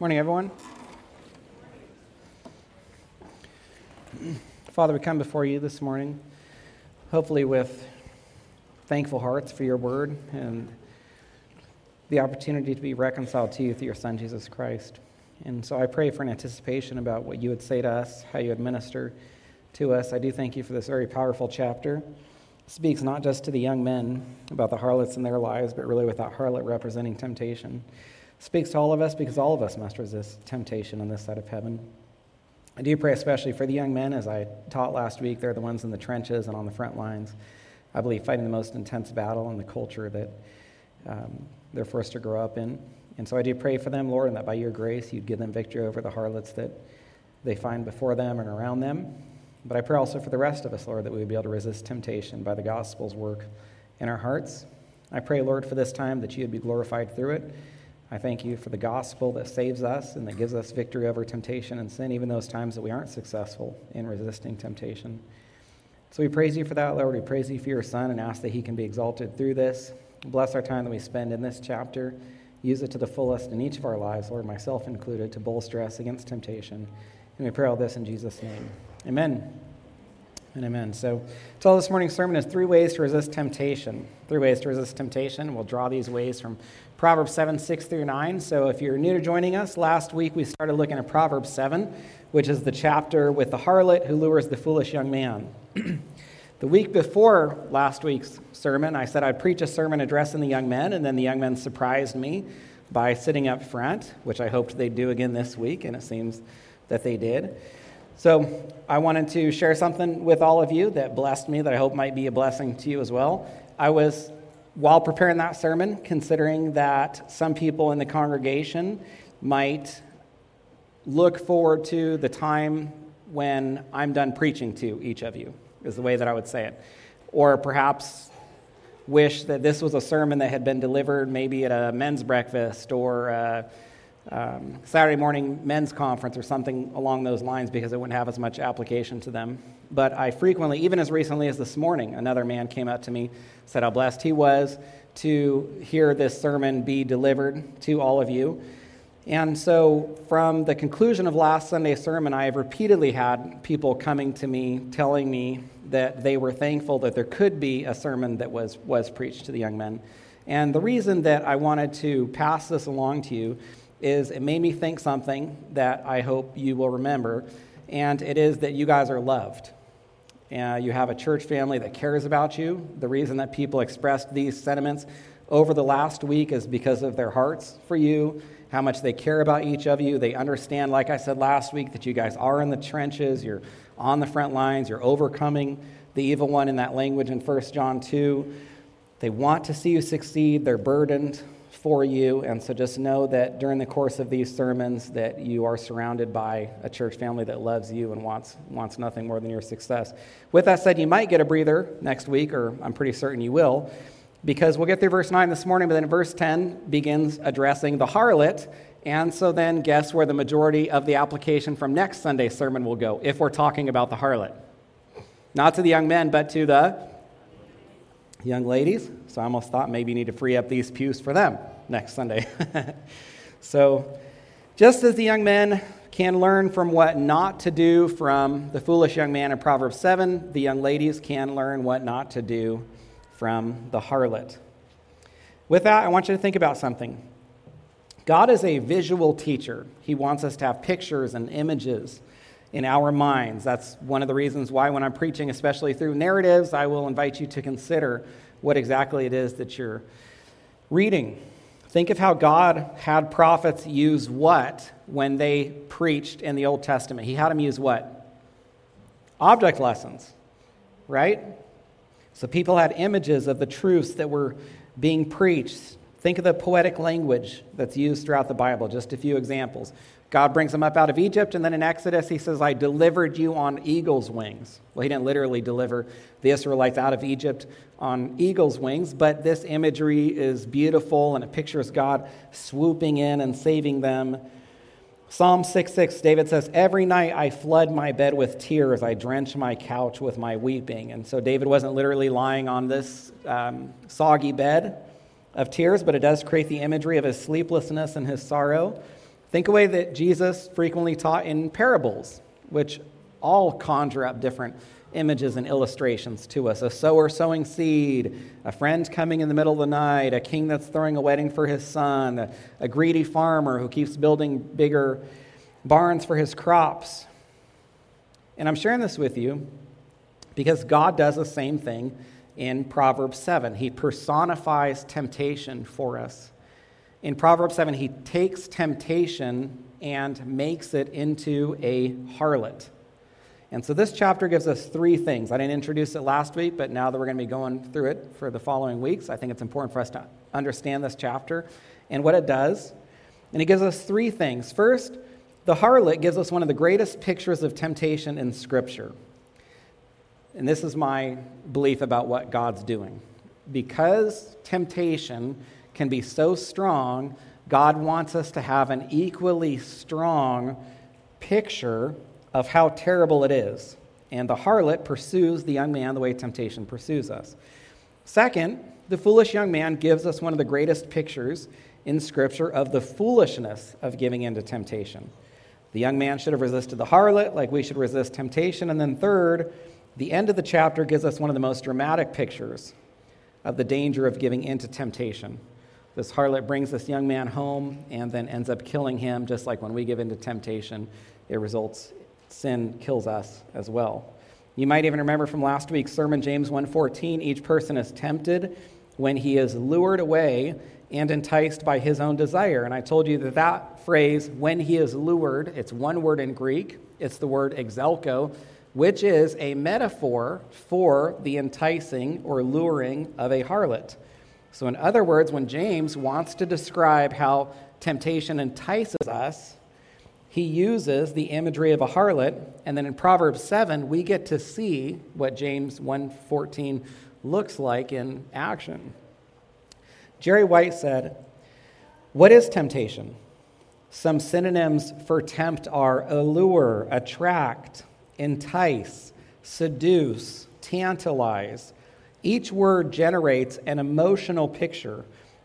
Morning, everyone. Father, we come before you this morning, hopefully with thankful hearts for your word and the opportunity to be reconciled to you through your Son, Jesus Christ. And so I pray for an anticipation about what you would say to us, how you would minister to us. I do thank you for this very powerful chapter. It speaks not just to the young men about the harlots in their lives, but really with that harlot representing temptation. Speaks to all of us because all of us must resist temptation on this side of heaven. I do pray especially for the young men, as I taught last week. They're the ones in the trenches and on the front lines. I believe fighting the most intense battle in the culture that um, they're forced to grow up in. And so I do pray for them, Lord, and that by your grace you'd give them victory over the harlots that they find before them and around them. But I pray also for the rest of us, Lord, that we would be able to resist temptation by the gospel's work in our hearts. I pray, Lord, for this time that you would be glorified through it. I thank you for the gospel that saves us and that gives us victory over temptation and sin, even those times that we aren't successful in resisting temptation. So we praise you for that, Lord. We praise you for your Son and ask that he can be exalted through this. Bless our time that we spend in this chapter. Use it to the fullest in each of our lives, Lord, myself included, to bolster us against temptation. And we pray all this in Jesus' name. Amen. And amen. So, title this morning's sermon is Three Ways to Resist Temptation. Three Ways to Resist Temptation. We'll draw these ways from Proverbs 7, 6 through 9. So, if you're new to joining us, last week we started looking at Proverbs 7, which is the chapter with the harlot who lures the foolish young man. the week before last week's sermon, I said I'd preach a sermon addressing the young men, and then the young men surprised me by sitting up front, which I hoped they'd do again this week, and it seems that they did. So, I wanted to share something with all of you that blessed me that I hope might be a blessing to you as well. I was, while preparing that sermon, considering that some people in the congregation might look forward to the time when I'm done preaching to each of you, is the way that I would say it. Or perhaps wish that this was a sermon that had been delivered maybe at a men's breakfast or a, um, Saturday morning men's conference or something along those lines because it wouldn't have as much application to them. But I frequently, even as recently as this morning, another man came up to me, said how blessed he was to hear this sermon be delivered to all of you. And so, from the conclusion of last Sunday's sermon, I have repeatedly had people coming to me telling me that they were thankful that there could be a sermon that was, was preached to the young men. And the reason that I wanted to pass this along to you is it made me think something that I hope you will remember, and it is that you guys are loved. Uh, you have a church family that cares about you. The reason that people expressed these sentiments over the last week is because of their hearts for you how much they care about each of you. They understand, like I said last week, that you guys are in the trenches, you're on the front lines, you're overcoming the evil one in that language in 1 John 2. They want to see you succeed, they're burdened for you and so just know that during the course of these sermons that you are surrounded by a church family that loves you and wants wants nothing more than your success with that said you might get a breather next week or i'm pretty certain you will because we'll get through verse 9 this morning, but then verse 10 begins addressing the harlot. And so then, guess where the majority of the application from next Sunday's sermon will go if we're talking about the harlot? Not to the young men, but to the young ladies. So I almost thought maybe you need to free up these pews for them next Sunday. so, just as the young men can learn from what not to do from the foolish young man in Proverbs 7, the young ladies can learn what not to do from the harlot. With that, I want you to think about something. God is a visual teacher. He wants us to have pictures and images in our minds. That's one of the reasons why, when I'm preaching, especially through narratives, I will invite you to consider what exactly it is that you're reading. Think of how God had prophets use what when they preached in the Old Testament. He had them use what? Object lessons, right? So people had images of the truths that were being preached. Think of the poetic language that's used throughout the Bible, just a few examples. God brings them up out of Egypt, and then in Exodus, he says, I delivered you on eagle's wings. Well, he didn't literally deliver the Israelites out of Egypt on eagle's wings, but this imagery is beautiful, and it pictures God swooping in and saving them Psalm 6 6, David says, Every night I flood my bed with tears, I drench my couch with my weeping. And so David wasn't literally lying on this um, soggy bed of tears, but it does create the imagery of his sleeplessness and his sorrow. Think a way that Jesus frequently taught in parables, which all conjure up different images and illustrations to us a sower sowing seed, a friend coming in the middle of the night, a king that's throwing a wedding for his son, a, a greedy farmer who keeps building bigger barns for his crops. And I'm sharing this with you because God does the same thing in Proverbs 7. He personifies temptation for us. In Proverbs 7, he takes temptation and makes it into a harlot. And so this chapter gives us three things. I didn't introduce it last week, but now that we're going to be going through it for the following weeks, I think it's important for us to understand this chapter and what it does. And it gives us three things. First, the harlot gives us one of the greatest pictures of temptation in Scripture. And this is my belief about what God's doing. Because temptation can be so strong, God wants us to have an equally strong picture of how terrible it is. And the harlot pursues the young man the way temptation pursues us. Second, the foolish young man gives us one of the greatest pictures in Scripture of the foolishness of giving in to temptation. The young man should have resisted the harlot, like we should resist temptation. And then, third, the end of the chapter gives us one of the most dramatic pictures of the danger of giving in to temptation. This harlot brings this young man home and then ends up killing him, just like when we give in to temptation, it results sin kills us as well. You might even remember from last week's sermon, James 1:14, each person is tempted when he is lured away and enticed by his own desire. And I told you that that phrase, when he is lured, it's one word in Greek. It's the word exelko, which is a metaphor for the enticing or luring of a harlot. So, in other words, when James wants to describe how temptation entices us, he uses the imagery of a harlot and then in proverbs 7 we get to see what james 1.14 looks like in action. Jerry white said what is temptation? Some synonyms for tempt are allure attract entice seduce tantalize each word generates an emotional picture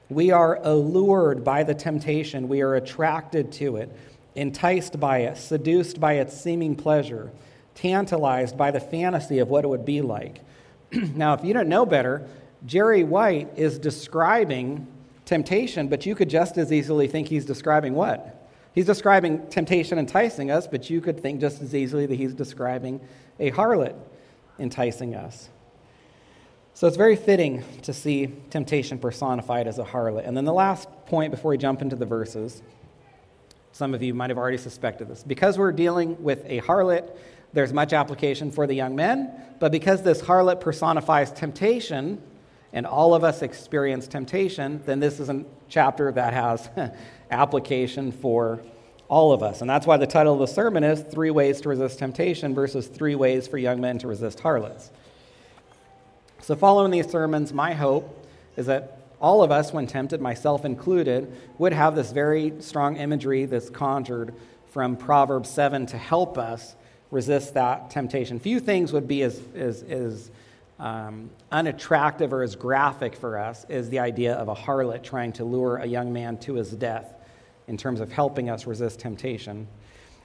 we are allured by the temptation we are attracted to it enticed by it, seduced by its seeming pleasure, tantalized by the fantasy of what it would be like. now, if you don't know better, Jerry White is describing temptation, but you could just as easily think he's describing what? He's describing temptation enticing us, but you could think just as easily that he's describing a harlot enticing us. So it's very fitting to see temptation personified as a harlot. And then the last point before we jump into the verses some of you might have already suspected this. Because we're dealing with a harlot, there's much application for the young men, but because this harlot personifies temptation, and all of us experience temptation, then this is a chapter that has application for all of us. And that's why the title of the sermon is Three Ways to Resist Temptation versus Three Ways for Young Men to Resist Harlots. So, following these sermons, my hope is that all of us, when tempted, myself included, would have this very strong imagery that's conjured from Proverbs 7 to help us resist that temptation. Few things would be as, as, as um, unattractive or as graphic for us as the idea of a harlot trying to lure a young man to his death in terms of helping us resist temptation.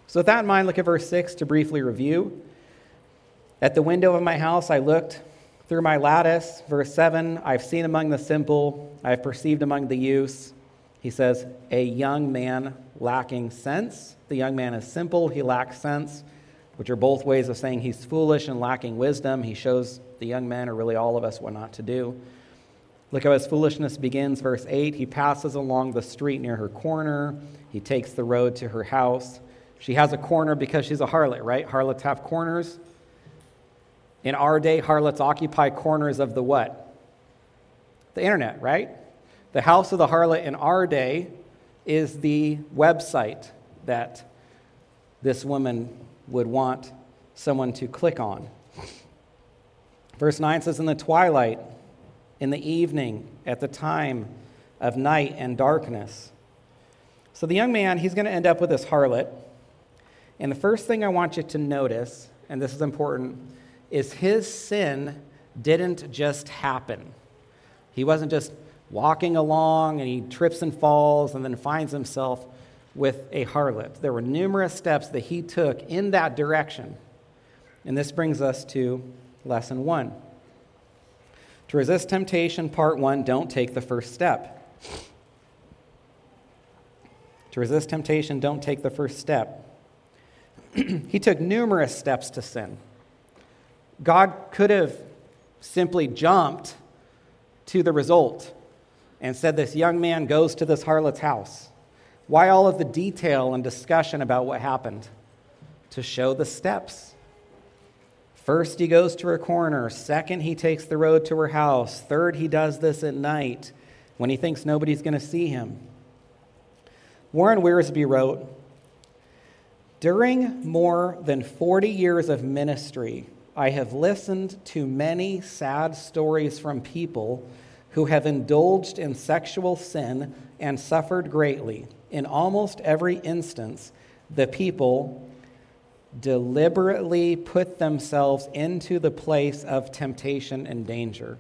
So, with that in mind, look at verse 6 to briefly review. At the window of my house, I looked through my lattice, verse 7, I've seen among the simple, I've perceived among the youths. He says, a young man lacking sense. The young man is simple, he lacks sense, which are both ways of saying he's foolish and lacking wisdom. He shows the young men, or really all of us, what not to do. Look how his foolishness begins, verse 8. He passes along the street near her corner. He takes the road to her house. She has a corner because she's a harlot, right? Harlots have corners. In our day, harlots occupy corners of the what? The internet, right? The house of the harlot in our day is the website that this woman would want someone to click on. Verse 9 says, In the twilight, in the evening, at the time of night and darkness. So the young man, he's going to end up with this harlot. And the first thing I want you to notice, and this is important, is his sin didn't just happen. He wasn't just walking along and he trips and falls and then finds himself with a harlot. There were numerous steps that he took in that direction. And this brings us to lesson one. To resist temptation, part one, don't take the first step. To resist temptation, don't take the first step. he took numerous steps to sin. God could have simply jumped to the result and said, This young man goes to this harlot's house. Why all of the detail and discussion about what happened? To show the steps. First, he goes to her corner. Second, he takes the road to her house. Third, he does this at night when he thinks nobody's going to see him. Warren Wiersbe wrote During more than 40 years of ministry, I have listened to many sad stories from people who have indulged in sexual sin and suffered greatly. In almost every instance, the people deliberately put themselves into the place of temptation and danger.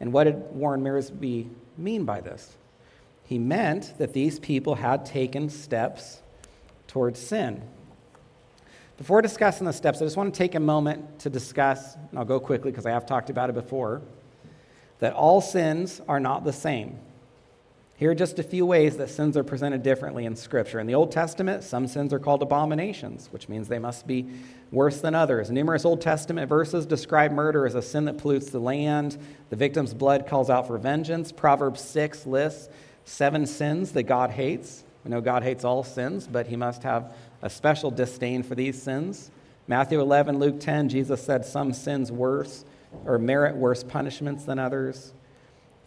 And what did Warren Wiersbe mean by this? He meant that these people had taken steps towards sin. Before discussing the steps, I just want to take a moment to discuss, and I'll go quickly because I have talked about it before, that all sins are not the same. Here are just a few ways that sins are presented differently in Scripture. In the Old Testament, some sins are called abominations, which means they must be worse than others. Numerous Old Testament verses describe murder as a sin that pollutes the land. The victim's blood calls out for vengeance. Proverbs 6 lists seven sins that God hates. We know God hates all sins, but he must have a special disdain for these sins. Matthew 11, Luke 10, Jesus said some sins worse or merit worse punishments than others.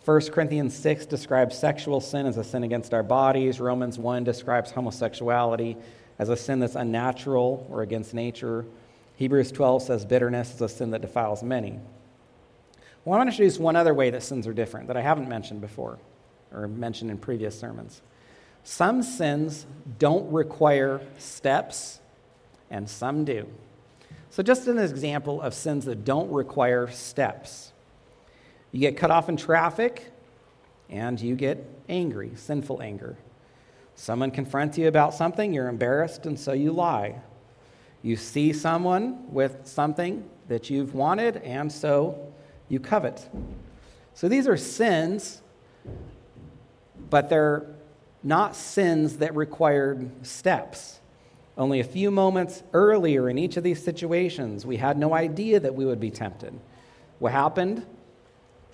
1 Corinthians 6 describes sexual sin as a sin against our bodies. Romans 1 describes homosexuality as a sin that's unnatural or against nature. Hebrews 12 says bitterness is a sin that defiles many. Well, I want to introduce one other way that sins are different that I haven't mentioned before or mentioned in previous sermons. Some sins don't require steps, and some do. So, just an example of sins that don't require steps. You get cut off in traffic, and you get angry, sinful anger. Someone confronts you about something, you're embarrassed, and so you lie. You see someone with something that you've wanted, and so you covet. So these are sins but they're not sins that required steps. Only a few moments earlier in each of these situations, we had no idea that we would be tempted. What happened?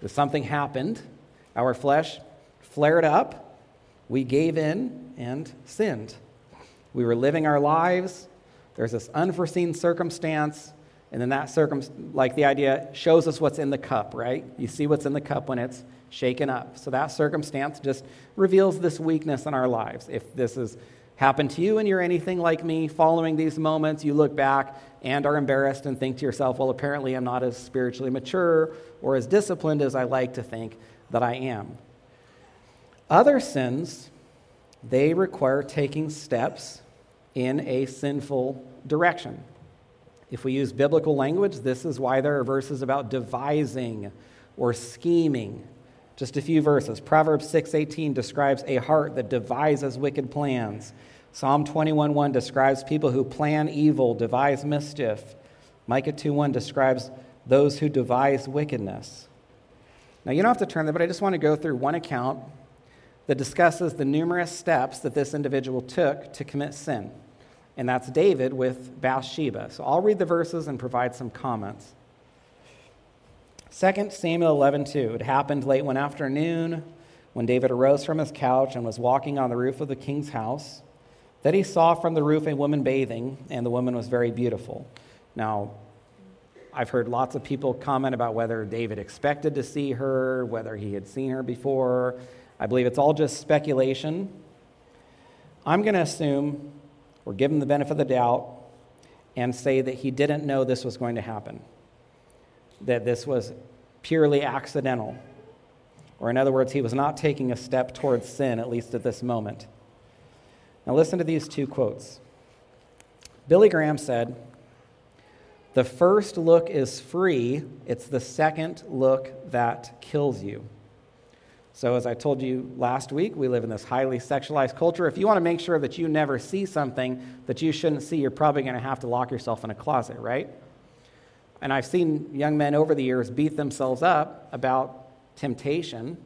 Something happened. Our flesh flared up. We gave in and sinned. We were living our lives. There's this unforeseen circumstance. And then that circum, like the idea, shows us what's in the cup, right? You see what's in the cup when it's shaken up. So that circumstance just reveals this weakness in our lives. If this has happened to you and you're anything like me, following these moments, you look back and are embarrassed and think to yourself, well, apparently I'm not as spiritually mature or as disciplined as I like to think that I am. Other sins, they require taking steps in a sinful direction. If we use biblical language, this is why there are verses about devising or scheming just a few verses. Proverbs 6:18 describes a heart that devises wicked plans. Psalm 21:1 describes people who plan evil, devise mischief. Micah 2:1 describes those who devise wickedness. Now you don't have to turn there, but I just want to go through one account that discusses the numerous steps that this individual took to commit sin. And that's David with Bathsheba. So I'll read the verses and provide some comments. 2 Samuel 11:2. It happened late one afternoon when David arose from his couch and was walking on the roof of the king's house that he saw from the roof a woman bathing, and the woman was very beautiful. Now, I've heard lots of people comment about whether David expected to see her, whether he had seen her before. I believe it's all just speculation. I'm going to assume, or give him the benefit of the doubt, and say that he didn't know this was going to happen that this was purely accidental. Or, in other words, he was not taking a step towards sin, at least at this moment. Now, listen to these two quotes. Billy Graham said, The first look is free, it's the second look that kills you. So, as I told you last week, we live in this highly sexualized culture. If you want to make sure that you never see something that you shouldn't see, you're probably going to have to lock yourself in a closet, right? And I've seen young men over the years beat themselves up about temptation,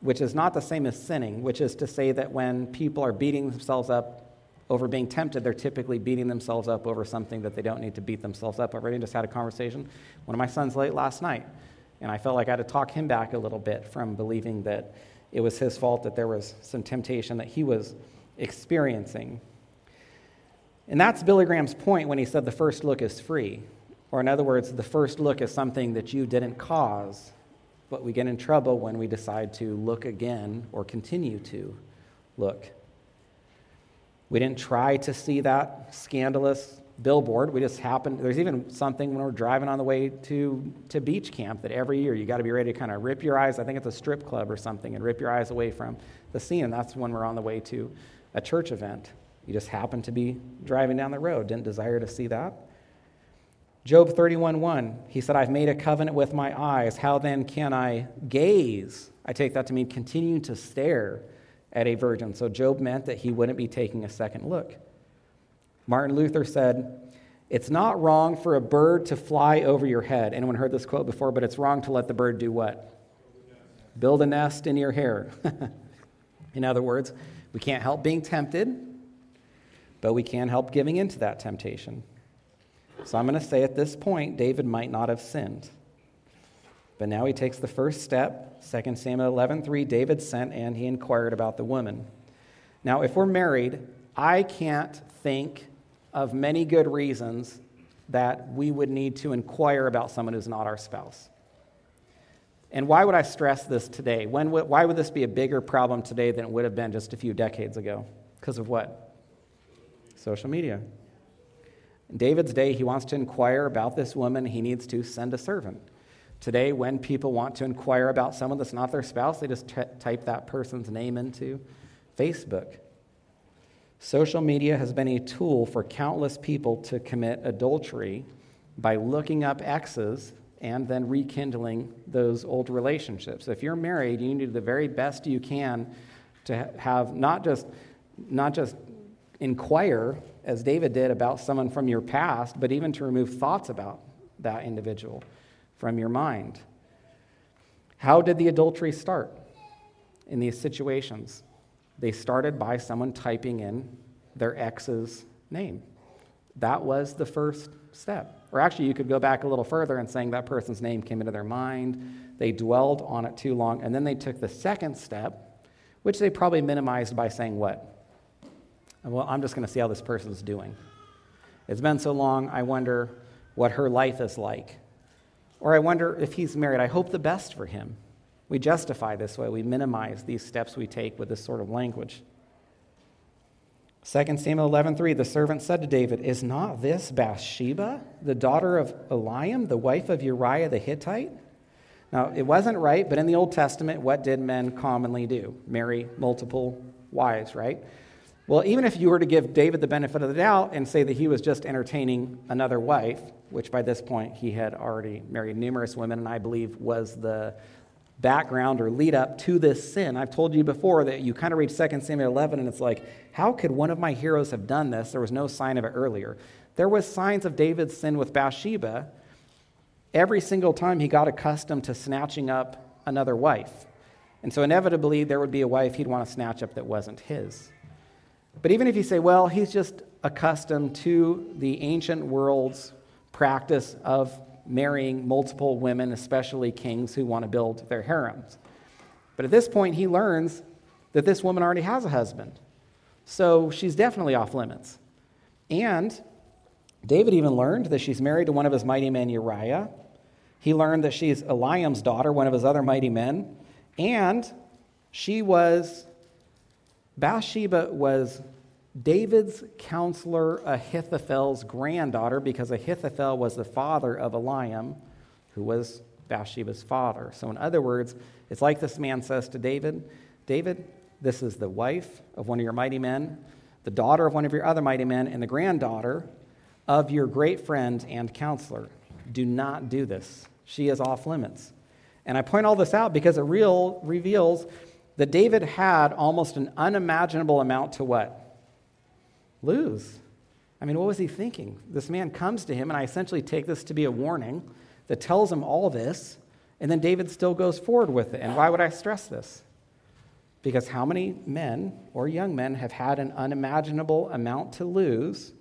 which is not the same as sinning, which is to say that when people are beating themselves up over being tempted, they're typically beating themselves up over something that they don't need to beat themselves up over. I just had a conversation. One of my sons late last night, and I felt like I had to talk him back a little bit from believing that it was his fault that there was some temptation that he was experiencing. And that's Billy Graham's point when he said the first look is free. Or, in other words, the first look is something that you didn't cause, but we get in trouble when we decide to look again or continue to look. We didn't try to see that scandalous billboard. We just happened, there's even something when we're driving on the way to, to beach camp that every year you got to be ready to kind of rip your eyes. I think it's a strip club or something, and rip your eyes away from the scene. And that's when we're on the way to a church event. You just happened to be driving down the road, didn't desire to see that. Job 31:1, he said, I've made a covenant with my eyes. How then can I gaze? I take that to mean continue to stare at a virgin. So Job meant that he wouldn't be taking a second look. Martin Luther said, It's not wrong for a bird to fly over your head. Anyone heard this quote before? But it's wrong to let the bird do what? Build a nest in your hair. in other words, we can't help being tempted, but we can't help giving into that temptation. So I'm going to say at this point, David might not have sinned. But now he takes the first step. 2 Samuel 11:3, David sent and he inquired about the woman. Now, if we're married, I can't think of many good reasons that we would need to inquire about someone who's not our spouse. And why would I stress this today? When, why would this be a bigger problem today than it would have been just a few decades ago? Because of what? Social media. In David's day, he wants to inquire about this woman, he needs to send a servant. Today, when people want to inquire about someone that's not their spouse, they just t- type that person's name into Facebook. Social media has been a tool for countless people to commit adultery by looking up exes and then rekindling those old relationships. If you're married, you need to do the very best you can to have not just, not just inquire, as David did, about someone from your past, but even to remove thoughts about that individual from your mind. How did the adultery start in these situations? They started by someone typing in their ex's name. That was the first step. Or actually, you could go back a little further and saying that person's name came into their mind. They dwelled on it too long, and then they took the second step, which they probably minimized by saying, What? Well, I'm just going to see how this person's doing. It's been so long, I wonder what her life is like. Or I wonder if he's married. I hope the best for him. We justify this way. We minimize these steps we take with this sort of language. 2 Samuel 11:3 The servant said to David, "Is not this Bathsheba, the daughter of Eliam, the wife of Uriah the Hittite?" Now, it wasn't right, but in the Old Testament, what did men commonly do? Marry multiple wives, right? Well, even if you were to give David the benefit of the doubt and say that he was just entertaining another wife, which by this point he had already married numerous women, and I believe was the background or lead up to this sin. I've told you before that you kind of read 2 Samuel 11 and it's like, how could one of my heroes have done this? There was no sign of it earlier. There was signs of David's sin with Bathsheba every single time he got accustomed to snatching up another wife. And so inevitably there would be a wife he'd want to snatch up that wasn't his. But even if you say, well, he's just accustomed to the ancient world's practice of marrying multiple women, especially kings who want to build their harems. But at this point, he learns that this woman already has a husband. So she's definitely off limits. And David even learned that she's married to one of his mighty men, Uriah. He learned that she's Eliam's daughter, one of his other mighty men. And she was Bathsheba was David's counselor Ahithophel's granddaughter because Ahithophel was the father of Eliam, who was Bathsheba's father. So, in other words, it's like this man says to David David, this is the wife of one of your mighty men, the daughter of one of your other mighty men, and the granddaughter of your great friend and counselor. Do not do this. She is off limits. And I point all this out because it real reveals that David had almost an unimaginable amount to what? Lose. I mean, what was he thinking? This man comes to him, and I essentially take this to be a warning that tells him all this, and then David still goes forward with it. And why would I stress this? Because how many men or young men have had an unimaginable amount to lose,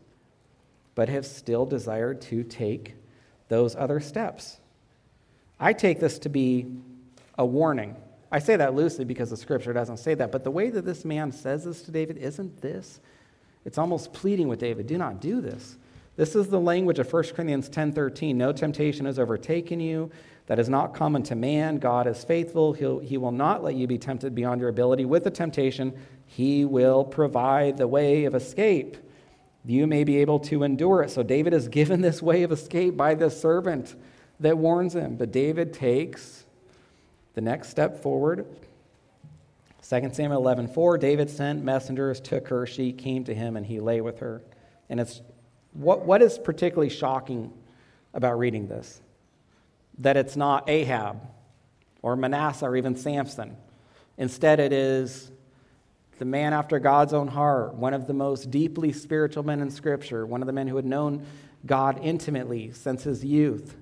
but have still desired to take those other steps? I take this to be a warning. I say that loosely because the scripture doesn't say that, but the way that this man says this to David, isn't this? It's almost pleading with David, do not do this. This is the language of 1 Corinthians 10:13. No temptation has overtaken you that is not common to man. God is faithful. He'll, he will not let you be tempted beyond your ability. With the temptation, he will provide the way of escape. You may be able to endure it. So David is given this way of escape by this servant that warns him. But David takes the next step forward. 2 Samuel 11, 4, David sent messengers, took her, she came to him, and he lay with her. And it's what, what is particularly shocking about reading this? That it's not Ahab or Manasseh or even Samson. Instead, it is the man after God's own heart, one of the most deeply spiritual men in Scripture, one of the men who had known God intimately since his youth.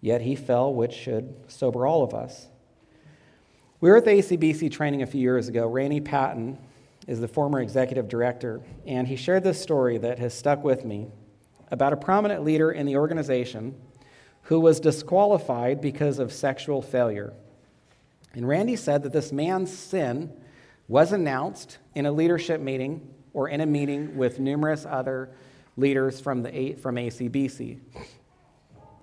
Yet he fell, which should sober all of us. We were at the ACBC training a few years ago. Randy Patten is the former executive director, and he shared this story that has stuck with me about a prominent leader in the organization who was disqualified because of sexual failure. And Randy said that this man's sin was announced in a leadership meeting or in a meeting with numerous other leaders from, the, from ACBC.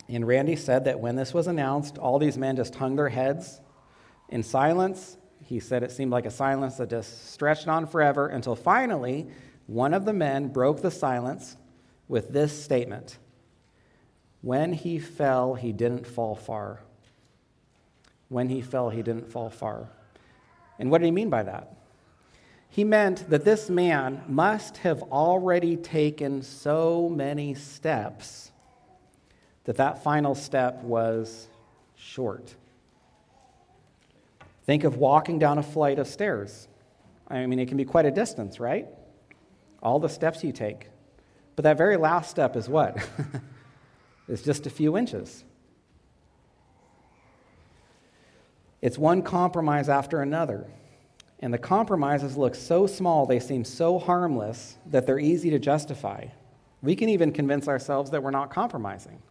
And Randy said that when this was announced, all these men just hung their heads in silence. He said it seemed like a silence that just stretched on forever until finally one of the men broke the silence with this statement When he fell, he didn't fall far. When he fell, he didn't fall far. And what did he mean by that? He meant that this man must have already taken so many steps that that final step was short. Think of walking down a flight of stairs. I mean, it can be quite a distance, right? All the steps you take. But that very last step is what? it's just a few inches. It's one compromise after another. And the compromises look so small, they seem so harmless that they're easy to justify. We can even convince ourselves that we're not compromising.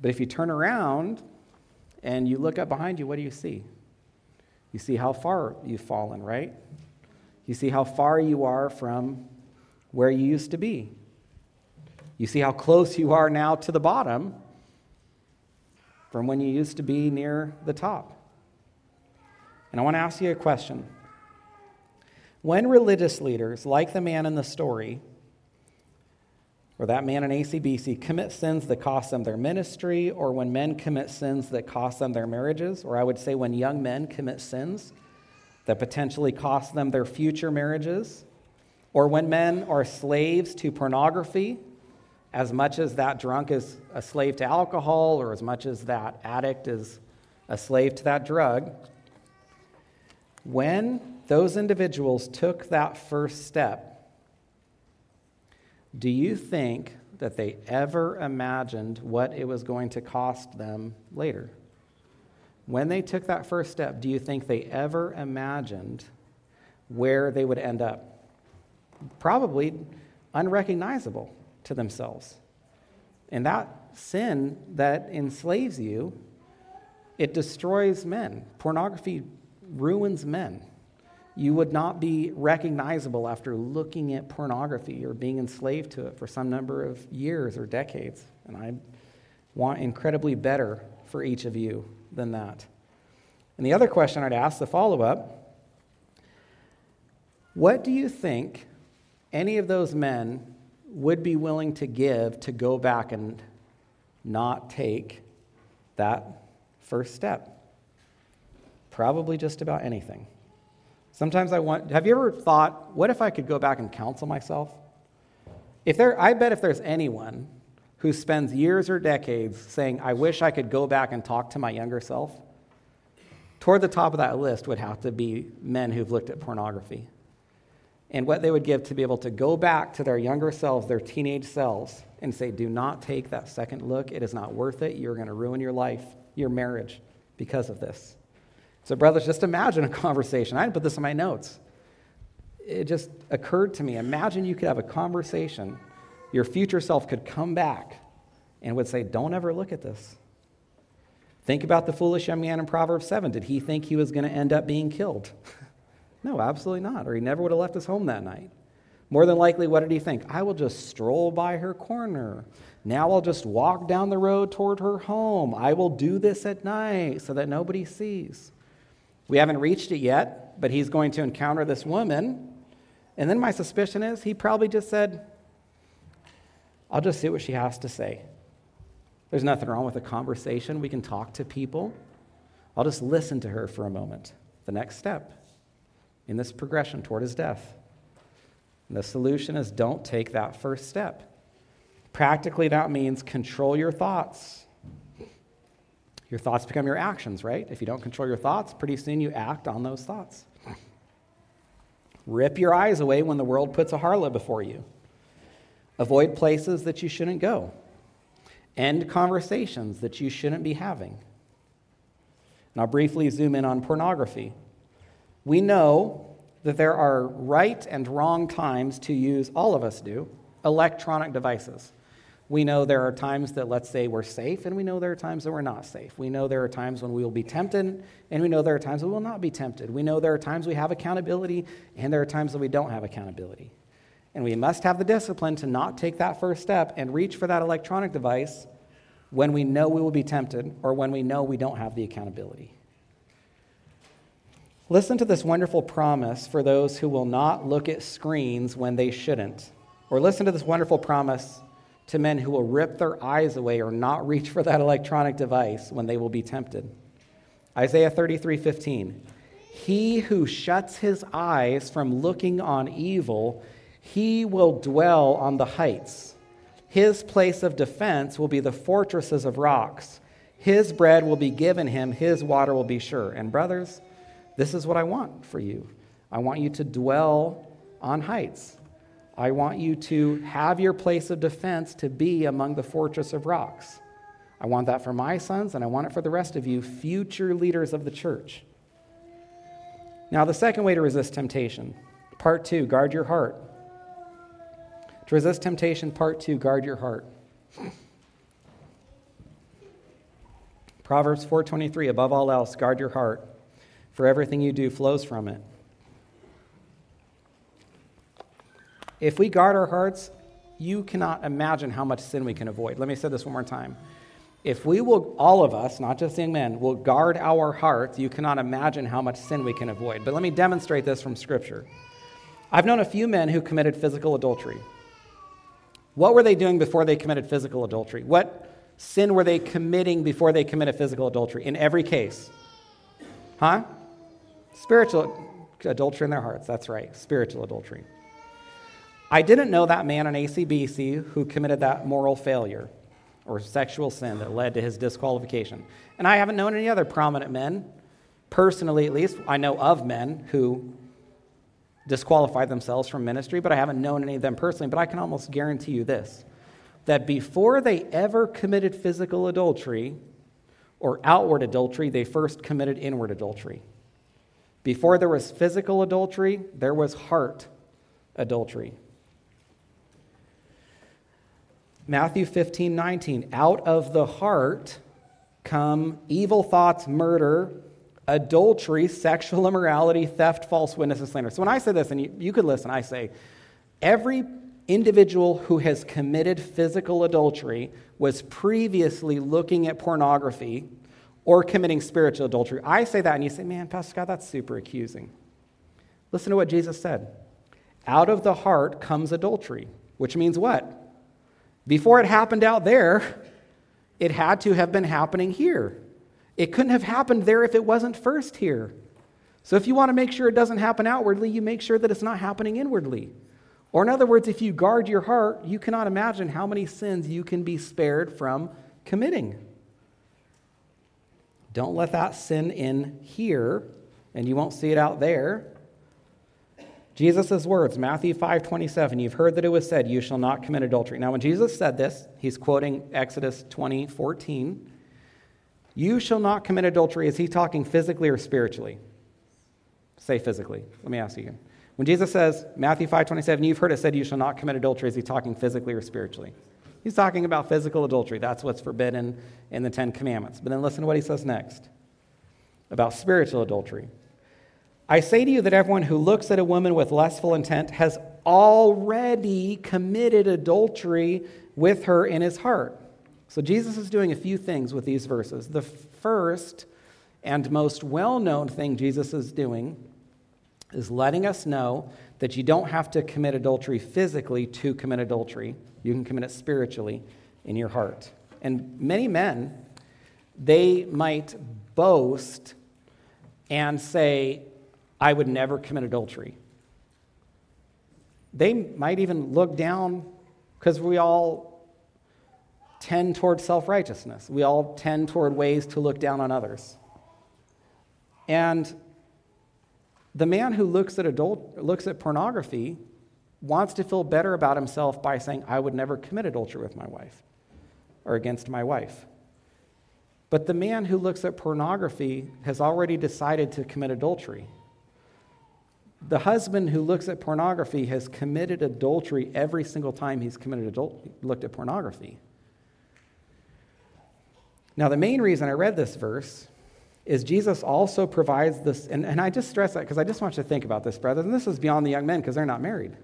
But if you turn around and you look up behind you, what do you see? You see how far you've fallen, right? You see how far you are from where you used to be. You see how close you are now to the bottom from when you used to be near the top. And I want to ask you a question. When religious leaders, like the man in the story, or that man in ACBC commit sins that cost them their ministry, or when men commit sins that cost them their marriages, or I would say when young men commit sins that potentially cost them their future marriages, or when men are slaves to pornography, as much as that drunk is a slave to alcohol, or as much as that addict is a slave to that drug, when those individuals took that first step, do you think that they ever imagined what it was going to cost them later? When they took that first step, do you think they ever imagined where they would end up? Probably unrecognizable to themselves. And that sin that enslaves you, it destroys men. Pornography ruins men you would not be recognizable after looking at pornography or being enslaved to it for some number of years or decades. And I want incredibly better for each of you than that. And the other question I'd ask, the follow up what do you think any of those men would be willing to give to go back and not take that first step? Probably just about anything. Sometimes I want, have you ever thought, what if I could go back and counsel myself? If there, I bet if there's anyone who spends years or decades saying, I wish I could go back and talk to my younger self, toward the top of that list would have to be men who've looked at pornography. And what they would give to be able to go back to their younger selves, their teenage selves, and say, Do not take that second look. It is not worth it. You're going to ruin your life, your marriage, because of this. So, brothers, just imagine a conversation. I didn't put this in my notes. It just occurred to me. Imagine you could have a conversation your future self could come back and would say, Don't ever look at this. Think about the foolish young man in Proverbs 7. Did he think he was going to end up being killed? no, absolutely not. Or he never would have left his home that night. More than likely, what did he think? I will just stroll by her corner. Now I'll just walk down the road toward her home. I will do this at night so that nobody sees. We haven't reached it yet, but he's going to encounter this woman. And then my suspicion is he probably just said, I'll just see what she has to say. There's nothing wrong with a conversation. We can talk to people. I'll just listen to her for a moment. The next step in this progression toward his death. And the solution is don't take that first step. Practically, that means control your thoughts. Your thoughts become your actions, right? If you don't control your thoughts, pretty soon you act on those thoughts. Rip your eyes away when the world puts a harlot before you. Avoid places that you shouldn't go. End conversations that you shouldn't be having. And I'll briefly zoom in on pornography. We know that there are right and wrong times to use, all of us do, electronic devices. We know there are times that, let's say, we're safe, and we know there are times that we're not safe. We know there are times when we will be tempted, and we know there are times we will not be tempted. We know there are times we have accountability, and there are times that we don't have accountability. And we must have the discipline to not take that first step and reach for that electronic device when we know we will be tempted or when we know we don't have the accountability. Listen to this wonderful promise for those who will not look at screens when they shouldn't. Or listen to this wonderful promise to men who will rip their eyes away or not reach for that electronic device when they will be tempted. Isaiah 33 15. He who shuts his eyes from looking on evil he will dwell on the heights. His place of defense will be the fortresses of rocks. His bread will be given him, his water will be sure. And, brothers, this is what I want for you. I want you to dwell on heights. I want you to have your place of defense to be among the fortress of rocks. I want that for my sons, and I want it for the rest of you, future leaders of the church. Now, the second way to resist temptation, part two, guard your heart. To resist temptation, part two, guard your heart. Proverbs 4:23 above all else guard your heart for everything you do flows from it. If we guard our hearts, you cannot imagine how much sin we can avoid. Let me say this one more time. If we will, all of us, not just young men, will guard our hearts, you cannot imagine how much sin we can avoid. But let me demonstrate this from Scripture. I've known a few men who committed physical adultery. What were they doing before they committed physical adultery? What sin were they committing before they committed physical adultery? In every case. Huh? Spiritual adultery in their hearts. That's right. Spiritual adultery. I didn't know that man in ACBC who committed that moral failure or sexual sin that led to his disqualification. And I haven't known any other prominent men, personally at least. I know of men who disqualified themselves from ministry, but I haven't known any of them personally. But I can almost guarantee you this that before they ever committed physical adultery or outward adultery, they first committed inward adultery. Before there was physical adultery, there was heart adultery. Matthew 15, 19. Out of the heart come evil thoughts, murder, adultery, sexual immorality, theft, false witness, and slander. So when I say this, and you, you could listen, I say, every individual who has committed physical adultery was previously looking at pornography or committing spiritual adultery. I say that, and you say, man, Pastor Scott, that's super accusing. Listen to what Jesus said. Out of the heart comes adultery, which means what? Before it happened out there, it had to have been happening here. It couldn't have happened there if it wasn't first here. So if you want to make sure it doesn't happen outwardly, you make sure that it's not happening inwardly. Or, in other words, if you guard your heart, you cannot imagine how many sins you can be spared from committing. Don't let that sin in here, and you won't see it out there. Jesus' words, Matthew 5 27, you've heard that it was said, You shall not commit adultery. Now, when Jesus said this, he's quoting Exodus 20 14. You shall not commit adultery. Is he talking physically or spiritually? Say physically. Let me ask you. Again. When Jesus says, Matthew 5 27, you've heard it said, You shall not commit adultery, is he talking physically or spiritually? He's talking about physical adultery. That's what's forbidden in the Ten Commandments. But then listen to what he says next about spiritual adultery. I say to you that everyone who looks at a woman with lustful intent has already committed adultery with her in his heart. So Jesus is doing a few things with these verses. The first and most well known thing Jesus is doing is letting us know that you don't have to commit adultery physically to commit adultery. You can commit it spiritually in your heart. And many men, they might boast and say, I would never commit adultery. They might even look down because we all tend toward self righteousness. We all tend toward ways to look down on others. And the man who looks at, adult, looks at pornography wants to feel better about himself by saying, I would never commit adultery with my wife or against my wife. But the man who looks at pornography has already decided to commit adultery. The husband who looks at pornography has committed adultery every single time he's committed adult, looked at pornography. Now, the main reason I read this verse is Jesus also provides this, and, and I just stress that because I just want you to think about this, brothers, and this is beyond the young men because they're not married.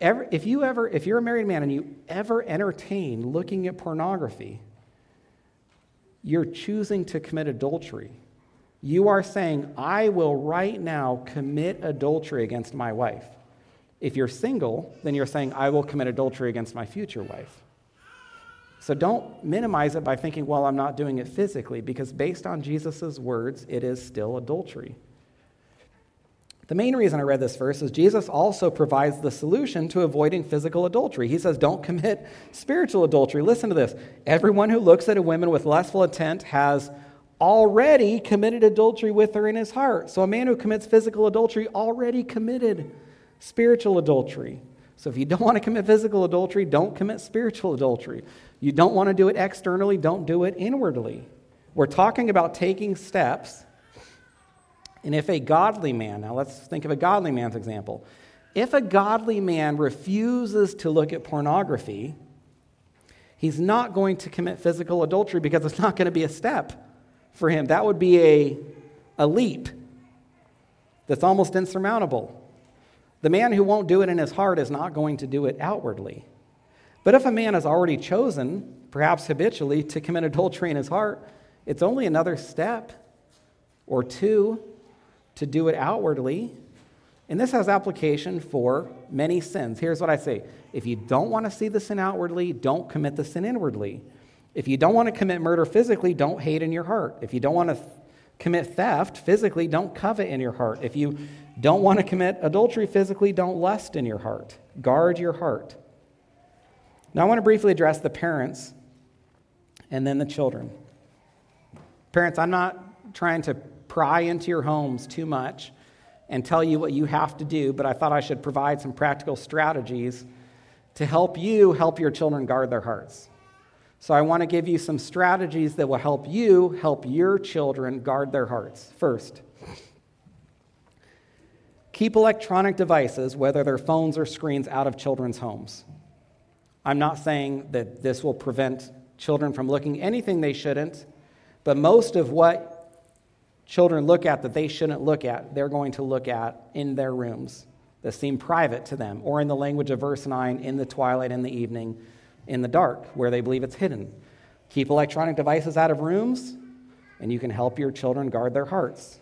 Ever, if you ever, if you're a married man and you ever entertain looking at pornography, you're choosing to commit adultery. You are saying, I will right now commit adultery against my wife. If you're single, then you're saying, I will commit adultery against my future wife. So don't minimize it by thinking, well, I'm not doing it physically, because based on Jesus' words, it is still adultery. The main reason I read this verse is Jesus also provides the solution to avoiding physical adultery. He says, Don't commit spiritual adultery. Listen to this. Everyone who looks at a woman with lustful intent has already committed adultery with her in his heart. So a man who commits physical adultery already committed spiritual adultery. So if you don't want to commit physical adultery, don't commit spiritual adultery. You don't want to do it externally, don't do it inwardly. We're talking about taking steps and if a godly man, now let's think of a godly man's example. If a godly man refuses to look at pornography, he's not going to commit physical adultery because it's not going to be a step for him. That would be a, a leap that's almost insurmountable. The man who won't do it in his heart is not going to do it outwardly. But if a man has already chosen, perhaps habitually, to commit adultery in his heart, it's only another step or two to do it outwardly. And this has application for many sins. Here's what I say if you don't want to see the sin outwardly, don't commit the sin inwardly. If you don't want to commit murder physically, don't hate in your heart. If you don't want to th- commit theft physically, don't covet in your heart. If you don't want to commit adultery physically, don't lust in your heart. Guard your heart. Now, I want to briefly address the parents and then the children. Parents, I'm not trying to pry into your homes too much and tell you what you have to do, but I thought I should provide some practical strategies to help you help your children guard their hearts. So I want to give you some strategies that will help you help your children guard their hearts. First, keep electronic devices, whether they're phones or screens, out of children's homes. I'm not saying that this will prevent children from looking anything they shouldn't, but most of what children look at that they shouldn't look at, they're going to look at in their rooms that seem private to them, or in the language of verse 9, in the twilight, in the evening, in the dark, where they believe it's hidden. Keep electronic devices out of rooms, and you can help your children guard their hearts.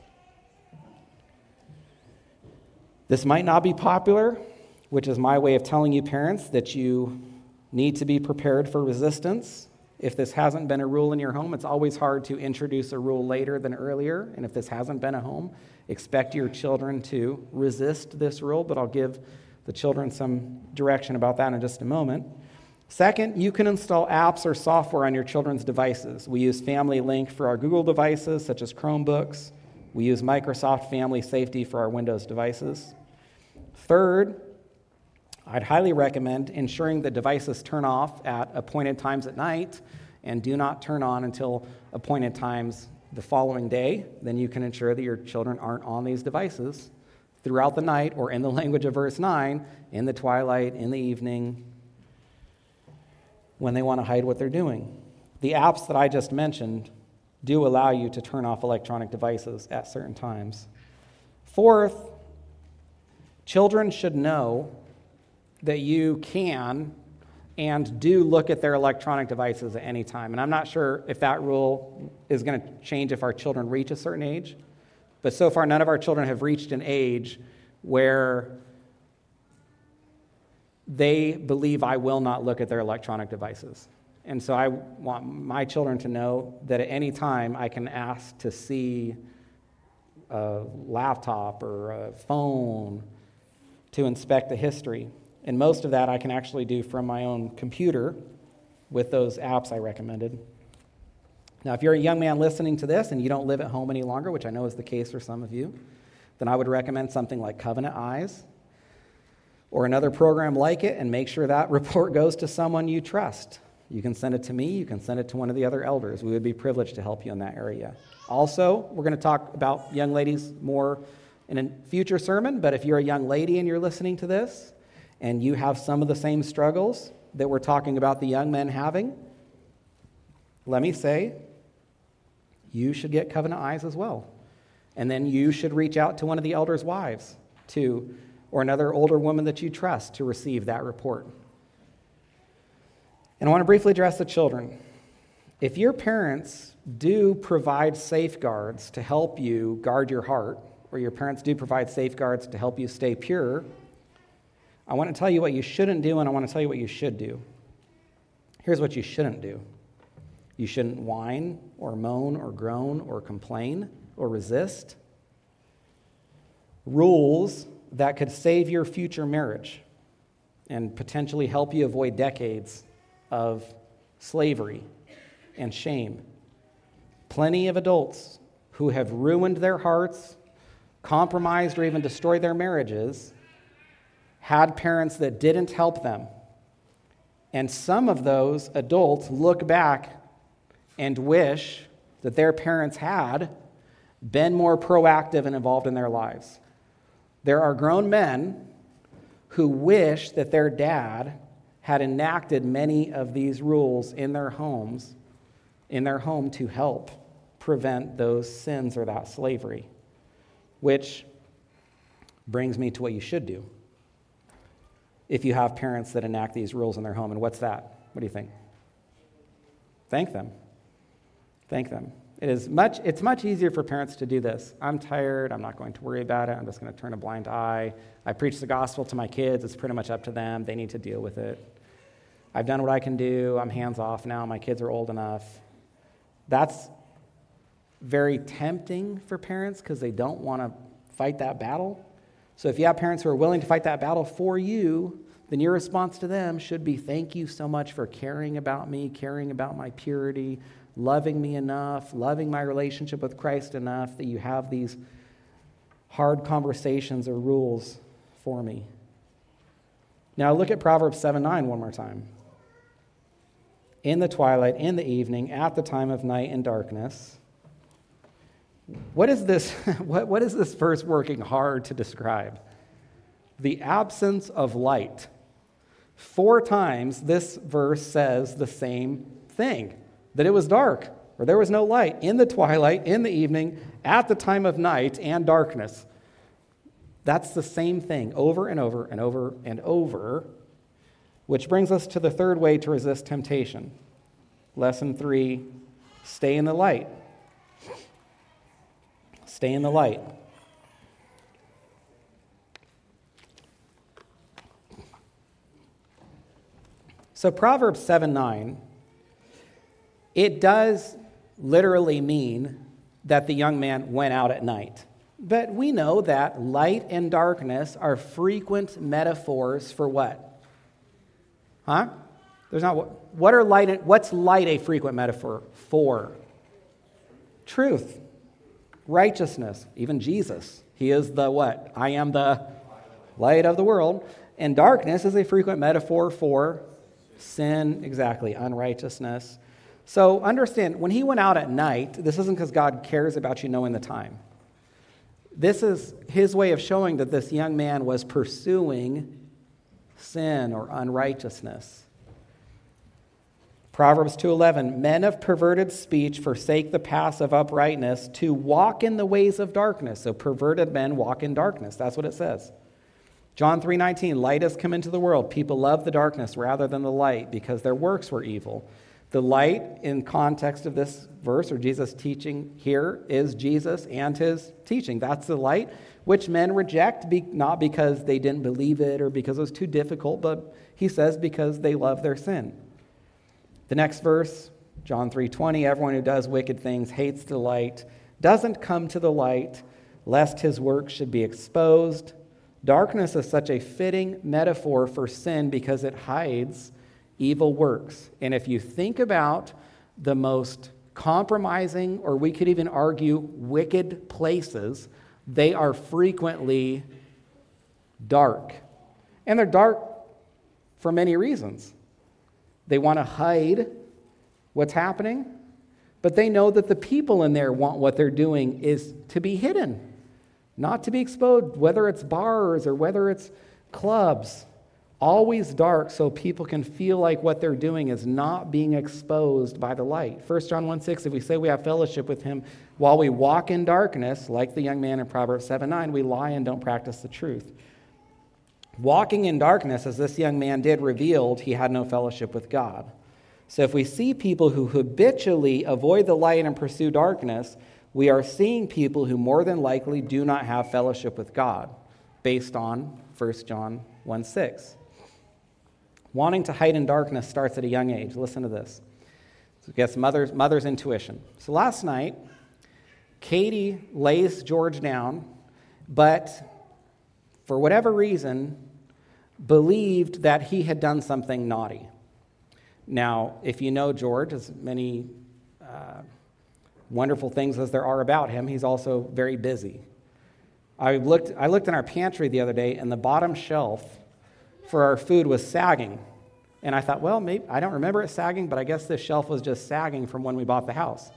This might not be popular, which is my way of telling you, parents, that you need to be prepared for resistance if this hasn't been a rule in your home, it's always hard to introduce a rule later than earlier. And if this hasn't been a home, expect your children to resist this rule. But I'll give the children some direction about that in just a moment. Second, you can install apps or software on your children's devices. We use Family Link for our Google devices, such as Chromebooks. We use Microsoft Family Safety for our Windows devices. Third, I'd highly recommend ensuring that devices turn off at appointed times at night and do not turn on until appointed times the following day. Then you can ensure that your children aren't on these devices throughout the night, or in the language of verse 9, in the twilight, in the evening, when they want to hide what they're doing. The apps that I just mentioned do allow you to turn off electronic devices at certain times. Fourth, children should know that you can and do look at their electronic devices at any time. And I'm not sure if that rule is going to change if our children reach a certain age, but so far, none of our children have reached an age where they believe I will not look at their electronic devices. And so I want my children to know that at any time I can ask to see a laptop or a phone to inspect the history. And most of that I can actually do from my own computer with those apps I recommended. Now, if you're a young man listening to this and you don't live at home any longer, which I know is the case for some of you, then I would recommend something like Covenant Eyes or another program like it and make sure that report goes to someone you trust. You can send it to me, you can send it to one of the other elders. We would be privileged to help you in that area. Also, we're going to talk about young ladies more in a future sermon, but if you're a young lady and you're listening to this and you have some of the same struggles that we're talking about the young men having, let me say, you should get covenant eyes as well. And then you should reach out to one of the elders' wives to or another older woman that you trust to receive that report. And I want to briefly address the children. If your parents do provide safeguards to help you guard your heart, or your parents do provide safeguards to help you stay pure, I want to tell you what you shouldn't do, and I want to tell you what you should do. Here's what you shouldn't do you shouldn't whine, or moan, or groan, or complain, or resist. Rules that could save your future marriage and potentially help you avoid decades of slavery and shame. Plenty of adults who have ruined their hearts, compromised, or even destroyed their marriages had parents that didn't help them. And some of those adults look back and wish that their parents had been more proactive and involved in their lives. There are grown men who wish that their dad had enacted many of these rules in their homes, in their home to help prevent those sins or that slavery. Which brings me to what you should do if you have parents that enact these rules in their home. And what's that? What do you think? Thank them. Thank them. It is much, it's much easier for parents to do this. I'm tired. I'm not going to worry about it. I'm just going to turn a blind eye. I preach the gospel to my kids. It's pretty much up to them. They need to deal with it. I've done what I can do. I'm hands off now. My kids are old enough. That's very tempting for parents because they don't want to fight that battle. So if you have parents who are willing to fight that battle for you, then your response to them should be thank you so much for caring about me, caring about my purity, loving me enough, loving my relationship with Christ enough that you have these hard conversations or rules for me. Now look at Proverbs 7 9 one more time. In the twilight, in the evening, at the time of night and darkness. What is this, what, what is this verse working hard to describe? The absence of light. Four times this verse says the same thing that it was dark, or there was no light, in the twilight, in the evening, at the time of night, and darkness. That's the same thing over and over and over and over, which brings us to the third way to resist temptation. Lesson three stay in the light. Stay in the light. So, Proverbs 7 9 it does literally mean that the young man went out at night. But we know that light and darkness are frequent metaphors for what? Huh? There's not what are light what's light a frequent metaphor for? Truth. Righteousness. Even Jesus. He is the what? I am the light of the world. And darkness is a frequent metaphor for sin, exactly, unrighteousness. So understand, when he went out at night, this isn't because God cares about you knowing the time. This is his way of showing that this young man was pursuing sin or unrighteousness. Proverbs 2:11 Men of perverted speech forsake the paths of uprightness to walk in the ways of darkness. So perverted men walk in darkness. That's what it says. John 3:19 Light has come into the world. People love the darkness rather than the light because their works were evil. The light in context of this verse or Jesus teaching here is Jesus and his teaching. That's the light which men reject not because they didn't believe it or because it was too difficult, but he says because they love their sin. The next verse, John 3:20, everyone who does wicked things hates the light, doesn't come to the light lest his work should be exposed. Darkness is such a fitting metaphor for sin because it hides evil works. And if you think about the most compromising, or we could even argue wicked places, they are frequently dark. And they're dark for many reasons. They want to hide what's happening, but they know that the people in there want what they're doing is to be hidden, not to be exposed, whether it's bars or whether it's clubs always dark so people can feel like what they're doing is not being exposed by the light. 1 John 1 6, if we say we have fellowship with him while we walk in darkness, like the young man in Proverbs 7 9, we lie and don't practice the truth. Walking in darkness, as this young man did, revealed he had no fellowship with God. So if we see people who habitually avoid the light and pursue darkness, we are seeing people who more than likely do not have fellowship with God, based on 1 John 1 6. Wanting to hide in darkness starts at a young age. Listen to this. So, guess mother's, mother's intuition. So, last night, Katie lays George down, but for whatever reason, believed that he had done something naughty. Now, if you know George, as many uh, wonderful things as there are about him, he's also very busy. I looked, I looked in our pantry the other day, and the bottom shelf for our food was sagging. And I thought, well, maybe, I don't remember it sagging, but I guess this shelf was just sagging from when we bought the house.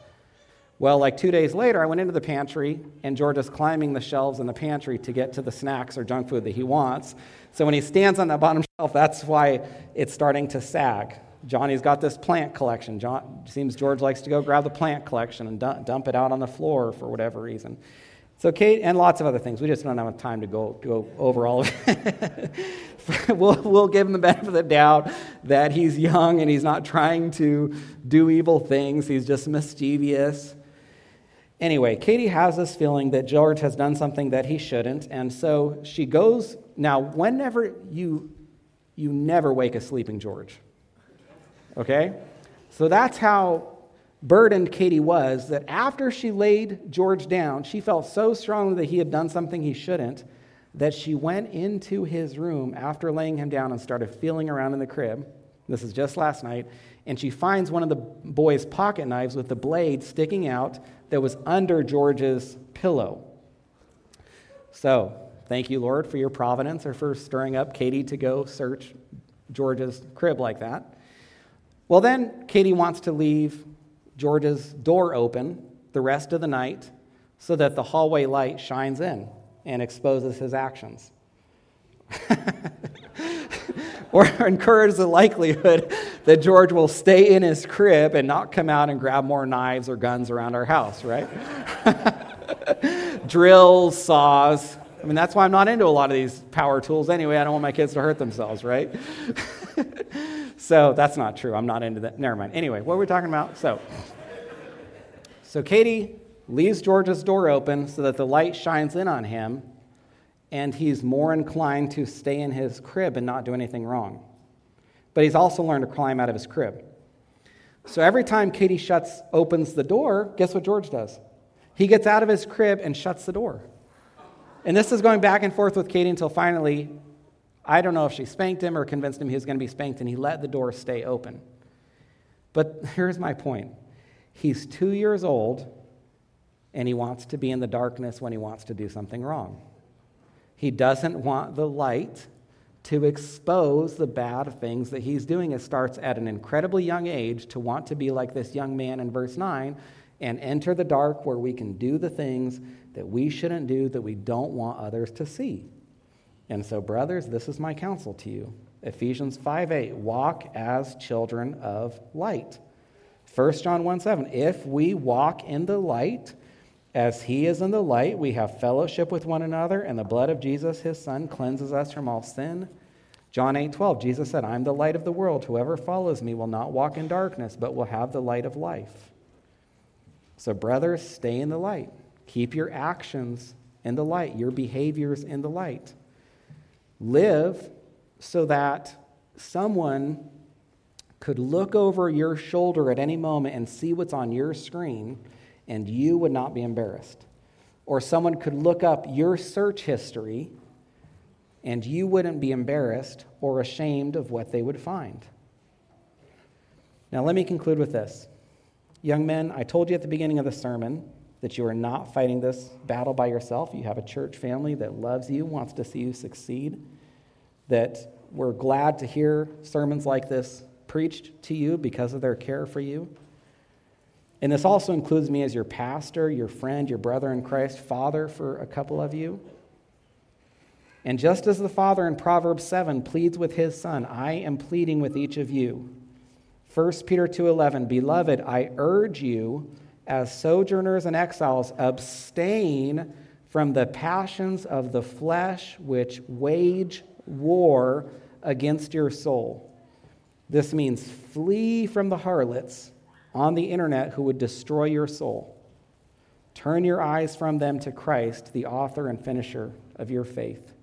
Well, like two days later, I went into the pantry, and George is climbing the shelves in the pantry to get to the snacks or junk food that he wants. So when he stands on that bottom shelf, that's why it's starting to sag. Johnny's got this plant collection. John, seems George likes to go grab the plant collection and dump it out on the floor for whatever reason. So Kate, and lots of other things. We just don't have time to go, go over all of it. we'll, we'll give him the benefit of the doubt that he's young and he's not trying to do evil things. He's just mischievous. Anyway, Katie has this feeling that George has done something that he shouldn't, and so she goes. Now, whenever you you never wake a sleeping George. Okay? So that's how burdened Katie was that after she laid George down, she felt so strongly that he had done something he shouldn't that she went into his room after laying him down and started feeling around in the crib. This is just last night. And she finds one of the boy's pocket knives with the blade sticking out that was under George's pillow. So, thank you, Lord, for your providence or for stirring up Katie to go search George's crib like that. Well, then Katie wants to leave George's door open the rest of the night so that the hallway light shines in and exposes his actions. or encourage the likelihood that George will stay in his crib and not come out and grab more knives or guns around our house, right? Drills, saws. I mean, that's why I'm not into a lot of these power tools anyway. I don't want my kids to hurt themselves, right? So that's not true. I'm not into that. Never mind. Anyway, what were we talking about? So, so Katie leaves George's door open so that the light shines in on him, and he's more inclined to stay in his crib and not do anything wrong. But he's also learned to climb out of his crib. So every time Katie shuts, opens the door, guess what George does? He gets out of his crib and shuts the door. And this is going back and forth with Katie until finally, I don't know if she spanked him or convinced him he was going to be spanked, and he let the door stay open. But here's my point he's two years old, and he wants to be in the darkness when he wants to do something wrong. He doesn't want the light to expose the bad things that he's doing. It starts at an incredibly young age to want to be like this young man in verse 9 and enter the dark where we can do the things that we shouldn't do that we don't want others to see. And so, brothers, this is my counsel to you. Ephesians 5 8, walk as children of light. 1 John 1 7, if we walk in the light, as he is in the light, we have fellowship with one another, and the blood of Jesus, his son, cleanses us from all sin. John 8 12, Jesus said, I'm the light of the world. Whoever follows me will not walk in darkness, but will have the light of life. So, brothers, stay in the light. Keep your actions in the light, your behaviors in the light. Live so that someone could look over your shoulder at any moment and see what's on your screen and you would not be embarrassed. Or someone could look up your search history and you wouldn't be embarrassed or ashamed of what they would find. Now, let me conclude with this. Young men, I told you at the beginning of the sermon that you are not fighting this battle by yourself. You have a church family that loves you, wants to see you succeed, that we're glad to hear sermons like this preached to you because of their care for you. And this also includes me as your pastor, your friend, your brother in Christ, father for a couple of you. And just as the father in Proverbs 7 pleads with his son, I am pleading with each of you. 1 Peter 2:11 Beloved, I urge you as sojourners and exiles abstain from the passions of the flesh which wage war against your soul. This means flee from the harlots on the internet who would destroy your soul. Turn your eyes from them to Christ, the author and finisher of your faith.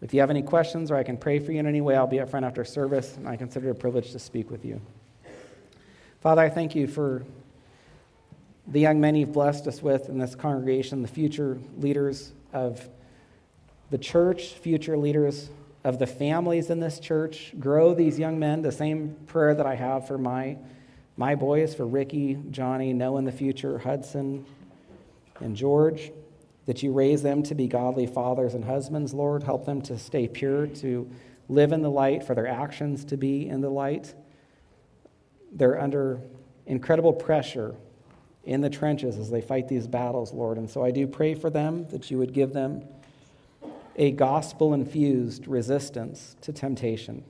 If you have any questions or I can pray for you in any way, I'll be up front after service, and I consider it a privilege to speak with you. Father, I thank you for the young men you've blessed us with in this congregation, the future leaders of the church, future leaders of the families in this church. Grow these young men, the same prayer that I have for my my boys for Ricky, Johnny, Noah in the future, Hudson, and George, that you raise them to be godly fathers and husbands, Lord. Help them to stay pure, to live in the light, for their actions to be in the light. They're under incredible pressure in the trenches as they fight these battles, Lord. And so I do pray for them that you would give them a gospel infused resistance to temptation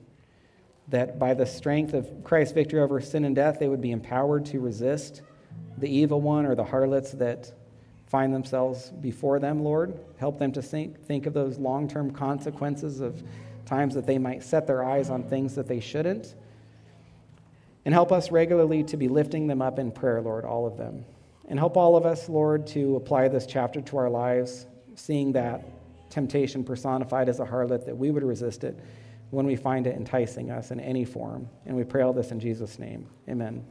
that by the strength of Christ's victory over sin and death, they would be empowered to resist the evil one or the harlots that find themselves before them, Lord. Help them to think, think of those long term consequences of times that they might set their eyes on things that they shouldn't. And help us regularly to be lifting them up in prayer, Lord, all of them. And help all of us, Lord, to apply this chapter to our lives, seeing that temptation personified as a harlot, that we would resist it when we find it enticing us in any form. And we pray all this in Jesus' name. Amen.